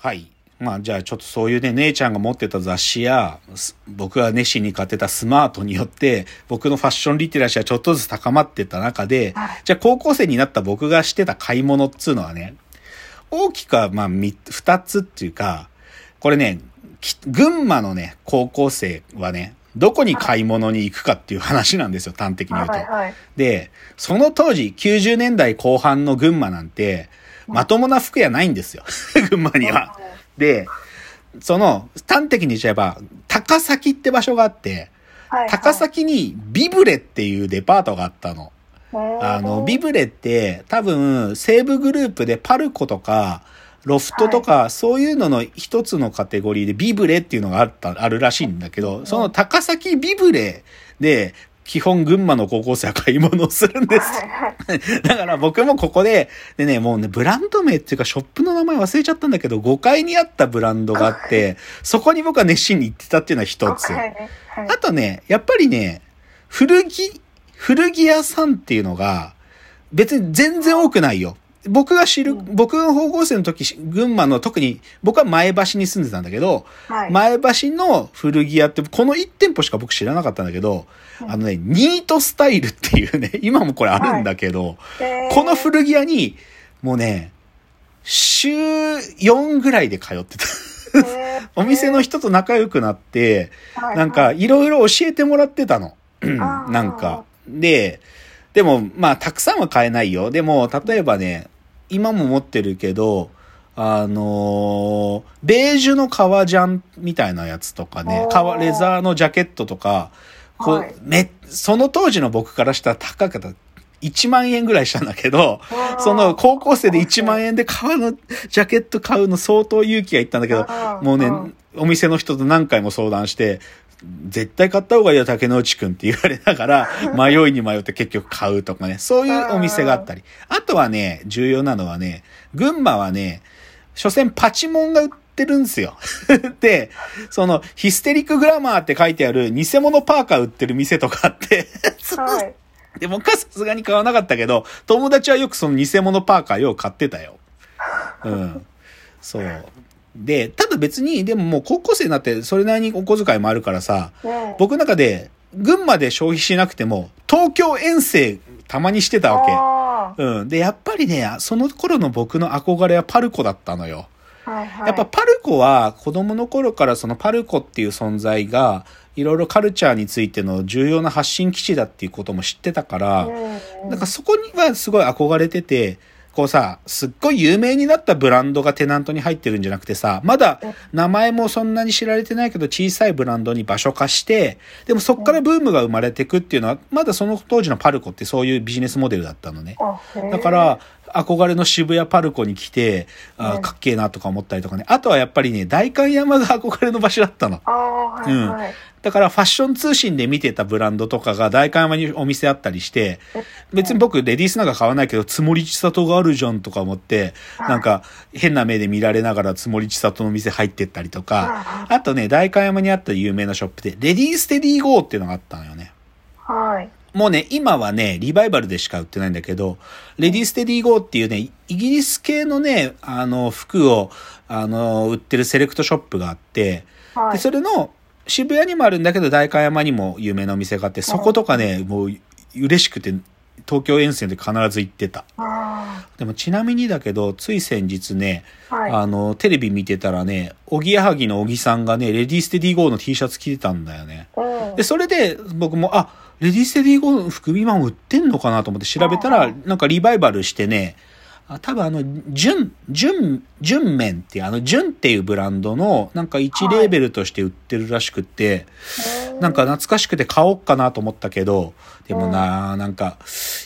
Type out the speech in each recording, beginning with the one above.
はい。まあじゃあちょっとそういうね、姉ちゃんが持ってた雑誌や、す僕が熱心に買ってたスマートによって、僕のファッションリテラシーはちょっとずつ高まってった中で、はいじゃあ高校生になった僕がしてた買い物っつうのはね、大きくはまあみ二つっていうか、これね、き群馬のね、高校生はね、どこに買い物に行くかっていう話なんですよ、端的に言うと。はいはい。で、その当時、90年代後半の群馬なんて、まともな服屋ないんですよ。群馬には。で、その、端的に言っちゃえば、高崎って場所があって、はいはい、高崎にビブレっていうデパートがあったの。ああの、ビブレって多分、西武グループでパルコとか、ロフトとか、そういうのの一つのカテゴリーでビブレっていうのがあった、あるらしいんだけど、その高崎ビブレで、基本群馬の高校生は買い物をするんです。だから僕もここで、でね、もうね、ブランド名っていうかショップの名前忘れちゃったんだけど、5階にあったブランドがあって、そこに僕は熱心に行ってたっていうのは一つ。あとね、やっぱりね、古着、古着屋さんっていうのが、別に全然多くないよ。僕が知る、僕が高校生の時、群馬の特に、僕は前橋に住んでたんだけど、はい。前橋の古着屋って、この1店舗しか僕知らなかったんだけど、あのね、ニートスタイルっていうね、今もこれあるんだけど、えーこの古着屋に、もうね、週4ぐらいで通ってた。えー お店の人と仲良くなって、はいなんか、いろいろ教えてもらってたの。なんか。で、でも、まあ、たくさんは買えないよ。でも、例えばね、今も持ってるけど、あのーベージュの革ジャンみたいなやつとかね革、レザーのジャケットとか、こう、はい。め、その当時の僕からしたら高かった。1万円ぐらいしたんだけど、その高校生で1万円で革のジャケット買うの相当勇気がいったんだけどもうねうん、お店の人と何回も相談して、絶対買った方がいいよ、竹之内くんって言われながら、迷いに迷って結局買うとかね、そういうお店があったり。あとはね、重要なのはね、群馬はね、所詮パチモンが売ってるんですよ。で、その、ヒステリックグラマーって書いてある偽物パーカー売ってる店とかあって、はい。で、僕はさすがに買わなかったけど、友達はよくその偽物パーカーよく買ってたよ。うん。そう。で、ただ別に、でももう高校生になってそれなりにお小遣いもあるからさ、ね僕の中で、群馬で消費しなくても、東京遠征たまにしてたわあけ。うん。で、やっぱりね、その頃の僕の憧れはパルコだったのよ。ーはいはい。やっぱパルコは子供の頃からそのパルコっていう存在がいろいろカルチャーについての重要な発信基地だっていうことも知ってたから、うんなんかそこにはすごい憧れてて、こうさ、すっごい有名になったブランドがテナントに入ってるんじゃなくてさ、まだ名前もそんなに知られてないけど小さいブランドに場所化して、でもそっからブームが生まれてくっていうのは、まだその当時のパルコってそういうビジネスモデルだったのね。だから、憧れの渋谷パルコに来て、あうんかっけえなとか思ったりとかね。あとはやっぱりね、代官山が憧れの場所だったの。ああ、はいはい。だからファッション通信で見てたブランドとかが代官山にお店あったりして、別に僕レディースなんか買わないけど、つもりちさとがあるじゃんとか思って、なんか変な目で見られながらつもりちさとの店入ってったりとか、あとね、代官山にあった有名なショップで、レディーステディーゴーっていうのがあったのよね。はい。もうね、今はね、リバイバルでしか売ってないんだけど、レディーステディーゴーっていうね、イギリス系のね、あの、服を、あの、売ってるセレクトショップがあって、で、はい。それの、渋谷にもあるんだけど、代官山にも有名なお店があって、そことかね、もう、嬉しくて、東京遠征で必ず行ってた。あでもちなみにだけど、つい先日ね、あ、はい。あの、テレビ見てたらね、おぎやはぎの小木さんがね、レディーステディーゴーの T シャツ着てたんだよね。うんで、それで僕も、あ、レディーステディーゴーの服今も売ってんのかなと思って調べたら、なんかリバイバルしてね、あ多分あの、純、純、純麺っていう、あの、純っていうブランドの、なんか1レーベルとして売ってるらしくって、なんか懐かしくて買おうかなと思ったけど、でもな、なんか、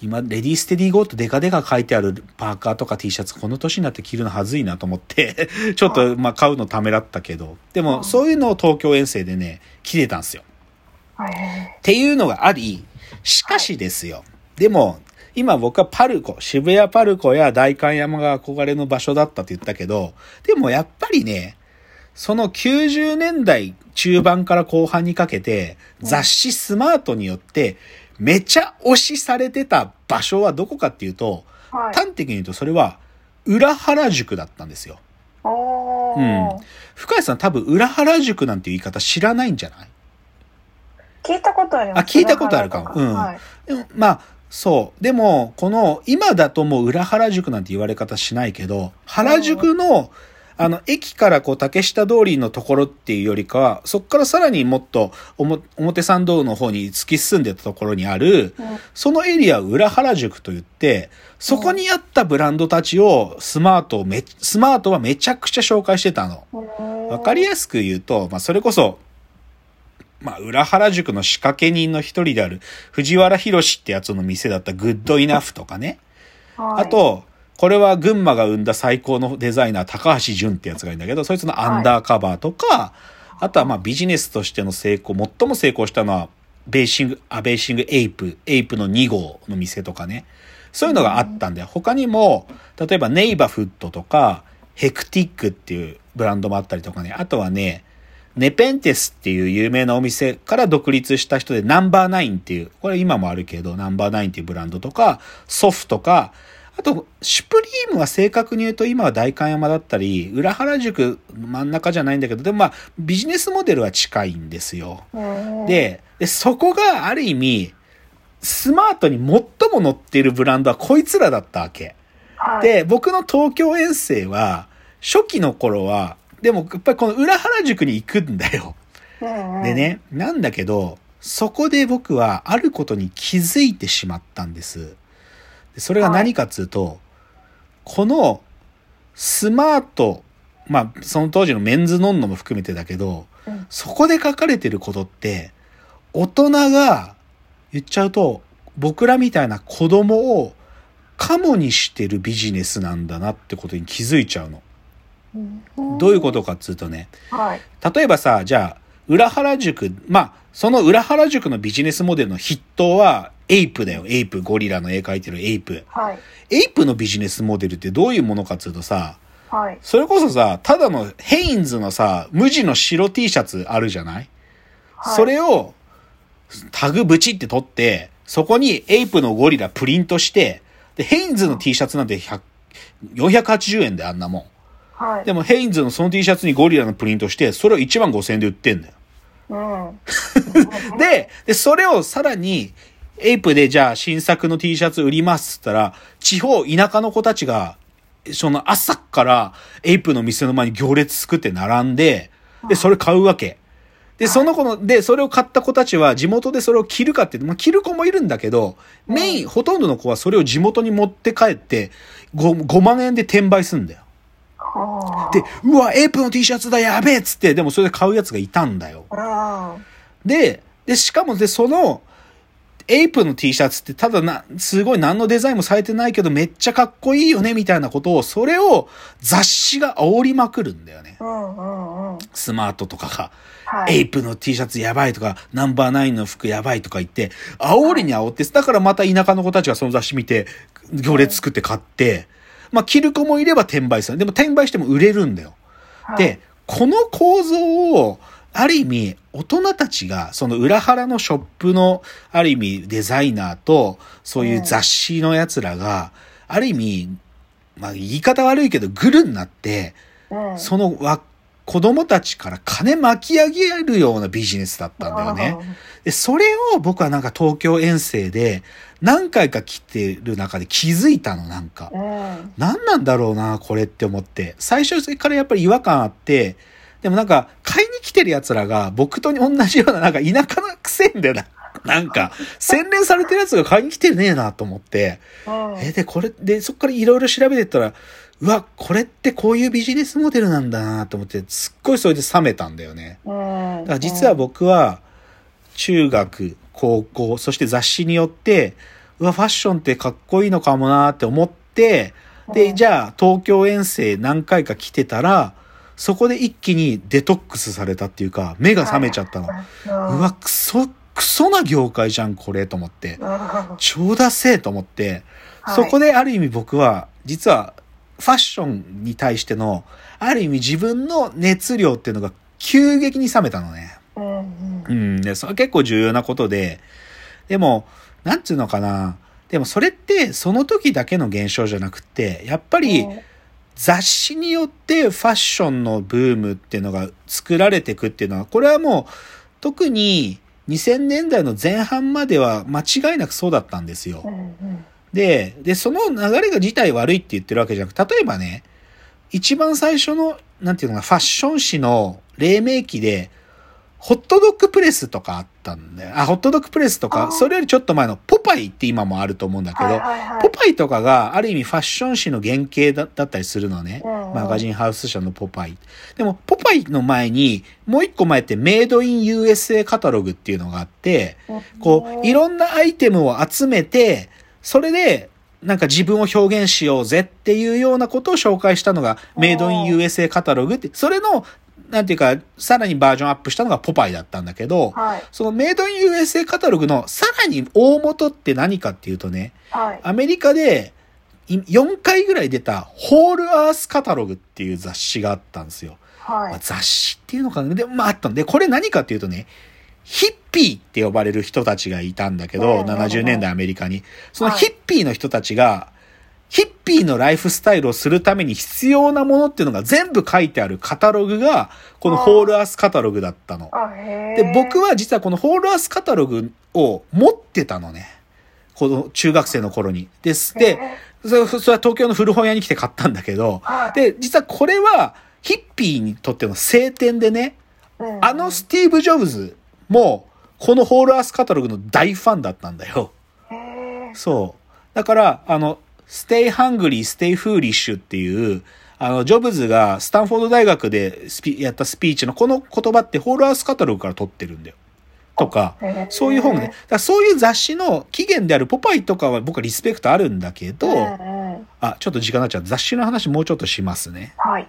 今、レディーステディーゴーとデカデカ書いてあるパーカーとか T シャツ、この年になって着るのはずいなと思って、ちょっと、まあ、買うのためらったけど、でも、そういうのを東京遠征でね、着てたんですよ。はい。っていうのがあり、しかしですよ。でも、今僕はパルコ、渋谷パルコや代官山が憧れの場所だったって言ったけど、でもやっぱりね、その90年代中盤から後半にかけて、雑誌スマートによって、めちゃ推しされてた場所はどこかっていうと、はい。端的に言うとそれは、裏原宿だったんですよ。おー。深谷さん多分裏原宿なんていう言い方知らないんじゃない？聞いたことあります。あ聞いたことあるかもうんはい。でもまあ、そう。でも、この、今だともう裏原宿なんて言われ方しないけど、原宿の、あの、駅からこう、竹下通りのところっていうよりかは、そっからさらにもっと、おも表参道の方に突き進んでたところにある、そのエリアを裏原宿と言って、そこにあったブランドたちをスマートをめ、スマートはめちゃくちゃ紹介してたの。わかりややすく言うと、まあ、それこそ、まあ、裏原宿の仕掛け人の一人である藤原ヒロシってやつの店だった GOODENOUGH とかね。あ、と、これは群馬が生んだ最高のデザイナー高橋盾ってやつがいるんだけど、そいつの UNDERCOVER とか、あとはまあビジネスとしての成功、最も成功したのは、ベイシング、 A BATHING APE、エイプの NIGO の店とかね。そういうのがあったんだよ。他にも、例えばネイバフットとか、ヘクティックっていうブランドもあったりとかね。あとはね、ネペンテスっていう有名なお店から独立した人でナンバーナインっていう、これ今もあるけど、ナンバーナインっていうブランドとか、ソフとか、あと、シュプリームは正確に言うと今は代官山だったり、裏原宿真ん中じゃないんだけど、でもまあ、ビジネスモデルは近いんですよ。で、でそこがある意味、スマートに最も乗っているブランドはこいつらだったわけ。はい、で、僕の東京遠征は、初期の頃は、でもやっぱりこの裏原宿に行くんだよ。で。ね、なんだけど、そこで僕はあることに気づいてしまったんです。でそれが何かっつうと、このスマート、まあその当時のメンズノンノも含めてだけど、うんそこで書かれてることって、大人が言っちゃうと、僕らみたいな子供をカモにしてるビジネスなんだなってことに気づいちゃうの。うんどういうことかっつうとね、はい。例えばさ、じゃあ、裏原宿、まあ、その裏原宿のビジネスモデルの筆頭は、エイプだよ。エイプ。ゴリラの絵描いてるエイプ。はい。エイプのビジネスモデルってどういうものかっつうとさ、はい。それこそさ、ただのヘインズのさ、無地の白 T シャツあるじゃない、はいそれを、タグブチって取って、そこにエイプのゴリラプリントして、で、ヘインズの T シャツなんて100 480円であんなもん。はい。でもヘインズのその T シャツにゴリラのプリントして、それを1万5000円で売ってんだよ。うん。で、で、それをさらに、エイプでじゃあ新作の T シャツ売りますっったら、地方、田舎の子たちが、その朝っからエイプの店の前に行列作って並んで、で、それ買うわけ。で、その子の、で、それを買った子たちは地元でそれを着るかって言って、まあ、着る子もいるんだけど、メイン、ほとんどの子はそれを地元に持って帰って、5, 5万円で転売すんだよ。はで、うわ、エイプの T シャツだ、やべえっつって、でもそれで買うやつがいたんだよ。あ。で、で、しかもで、その、エイプの T シャツってただな、すごい何のデザインもされてないけどめっちゃかっこいいよねみたいなことを、それを雑誌が煽りまくるんだよね。うんうんうん。スマートとかが。はい。エイプの T シャツやばいとか、ナンバーナインの服やばいとか言って、煽りに煽って、だからまた田舎の子たちがその雑誌見て、行列作って買って、まあ着る子もいれば転売する。でも転売しても売れるんだよ。はいで、、この構造を、ある意味、大人たちが、その裏腹のショップの、ある意味、デザイナーと、そういう雑誌の奴らが、ある意味、まあ言い方悪いけど、グルになって、うん。そのわ、子供たちから金巻き上げるようなビジネスだったんだよね。で、それを僕はなんか東京遠征で何回か来てる中で気づいたの、なんか。うん。何なんだろうな、これって思って。最初からやっぱり違和感あって、でもなんか、買いに来てる奴らが僕と同じような、なんか田舎のくせんだよな。なんか、洗練されてる奴が買いに来てねえなと思って。うん。え、で、これ、で、そっからいろいろ調べてったら、うわ、これってこういうビジネスモデルなんだなと思って、すっごいそれで冷めたんだよね。うん。だから実は僕は、中学、高校、そして雑誌によって、うわ、ファッションってかっこいいのかもなって思って、で、じゃあ、東京遠征何回か来てたら、そこで一気にデトックスされたっていうか、目が覚めちゃったの。うわ、クソ、クソな業界じゃん、これ、と思って。うん。超ダセーと思って、はいそこである意味僕は、実は、ファッションに対しての、ある意味自分の熱量っていうのが急激に冷めたのね。うん。で、それ結構重要なことで、でも、なんつうのかな。でもそれってその時だけの現象じゃなくって、やっぱり雑誌によってファッションのブームっていうのが作られていくっていうのは、これはもう特に2000年代の前半までは間違いなくそうだったんですよで、で、その流れが自体悪いって言ってるわけじゃなくて、例えばね、一番最初の、なんていうのかな、ファッション誌の黎明期で、ホットドッグプレスとかあったんだよ。あ、ホットドッグプレスとか、それよりちょっと前のポパイって今もあると思うんだけど、はいはいはいポパイとかがある意味ファッション誌の原型だだったりするのね。うんうんマガジンハウス社のポパイ。でも、ポパイの前に、もう一個前ってメイドイン USA カタログっていうのがあって、こう、いろんなアイテムを集めて、それで、なんか自分を表現しようぜっていうようなことを紹介したのが、メイドイン USA カタログって、それの、なんていうか、さらにバージョンアップしたのがポパイだったんだけど、はい。そのメイドイン USA カタログのさらに大元って何かっていうとね、はい。アメリカでい4回ぐらい出たホールアースカタログっていう雑誌があったんですよ。はい。まあ雑誌っていうのかな？で、まああったんで、これ何かっていうとね、ヒッピーって呼ばれる人たちがいたんだけど、うんうんうん70年代アメリカに。そのはい。ヒッピーの人たちが、ヒッピーのライフスタイルをするために必要なものっていうのが全部書いてあるカタログが、このホールアースカタログだったの。で、僕はは実はこのホールアースカタログを持ってたのね。この中学生の頃に。です。で、それそれは東京の古本屋に来て買ったんだけど、はいで、実はこれはヒッピーにとっての聖典でね、あのスティーブ・ジョブズも、このホールアースカタログの大ファンだったんだよ。へそう。だから、あの、Stay Hungry, Stay Foolish っていう、あの、ジョブズがスタンフォード大学でスピやったスピーチのこの言葉ってホールアースカタログから取ってるんだよ。とか、えそういう本ね。だそういう雑誌の起源であるポパイとかは僕はリスペクトあるんだけど、あ、ちょっと時間になっちゃう。雑誌の話もうちょっとしますね。はい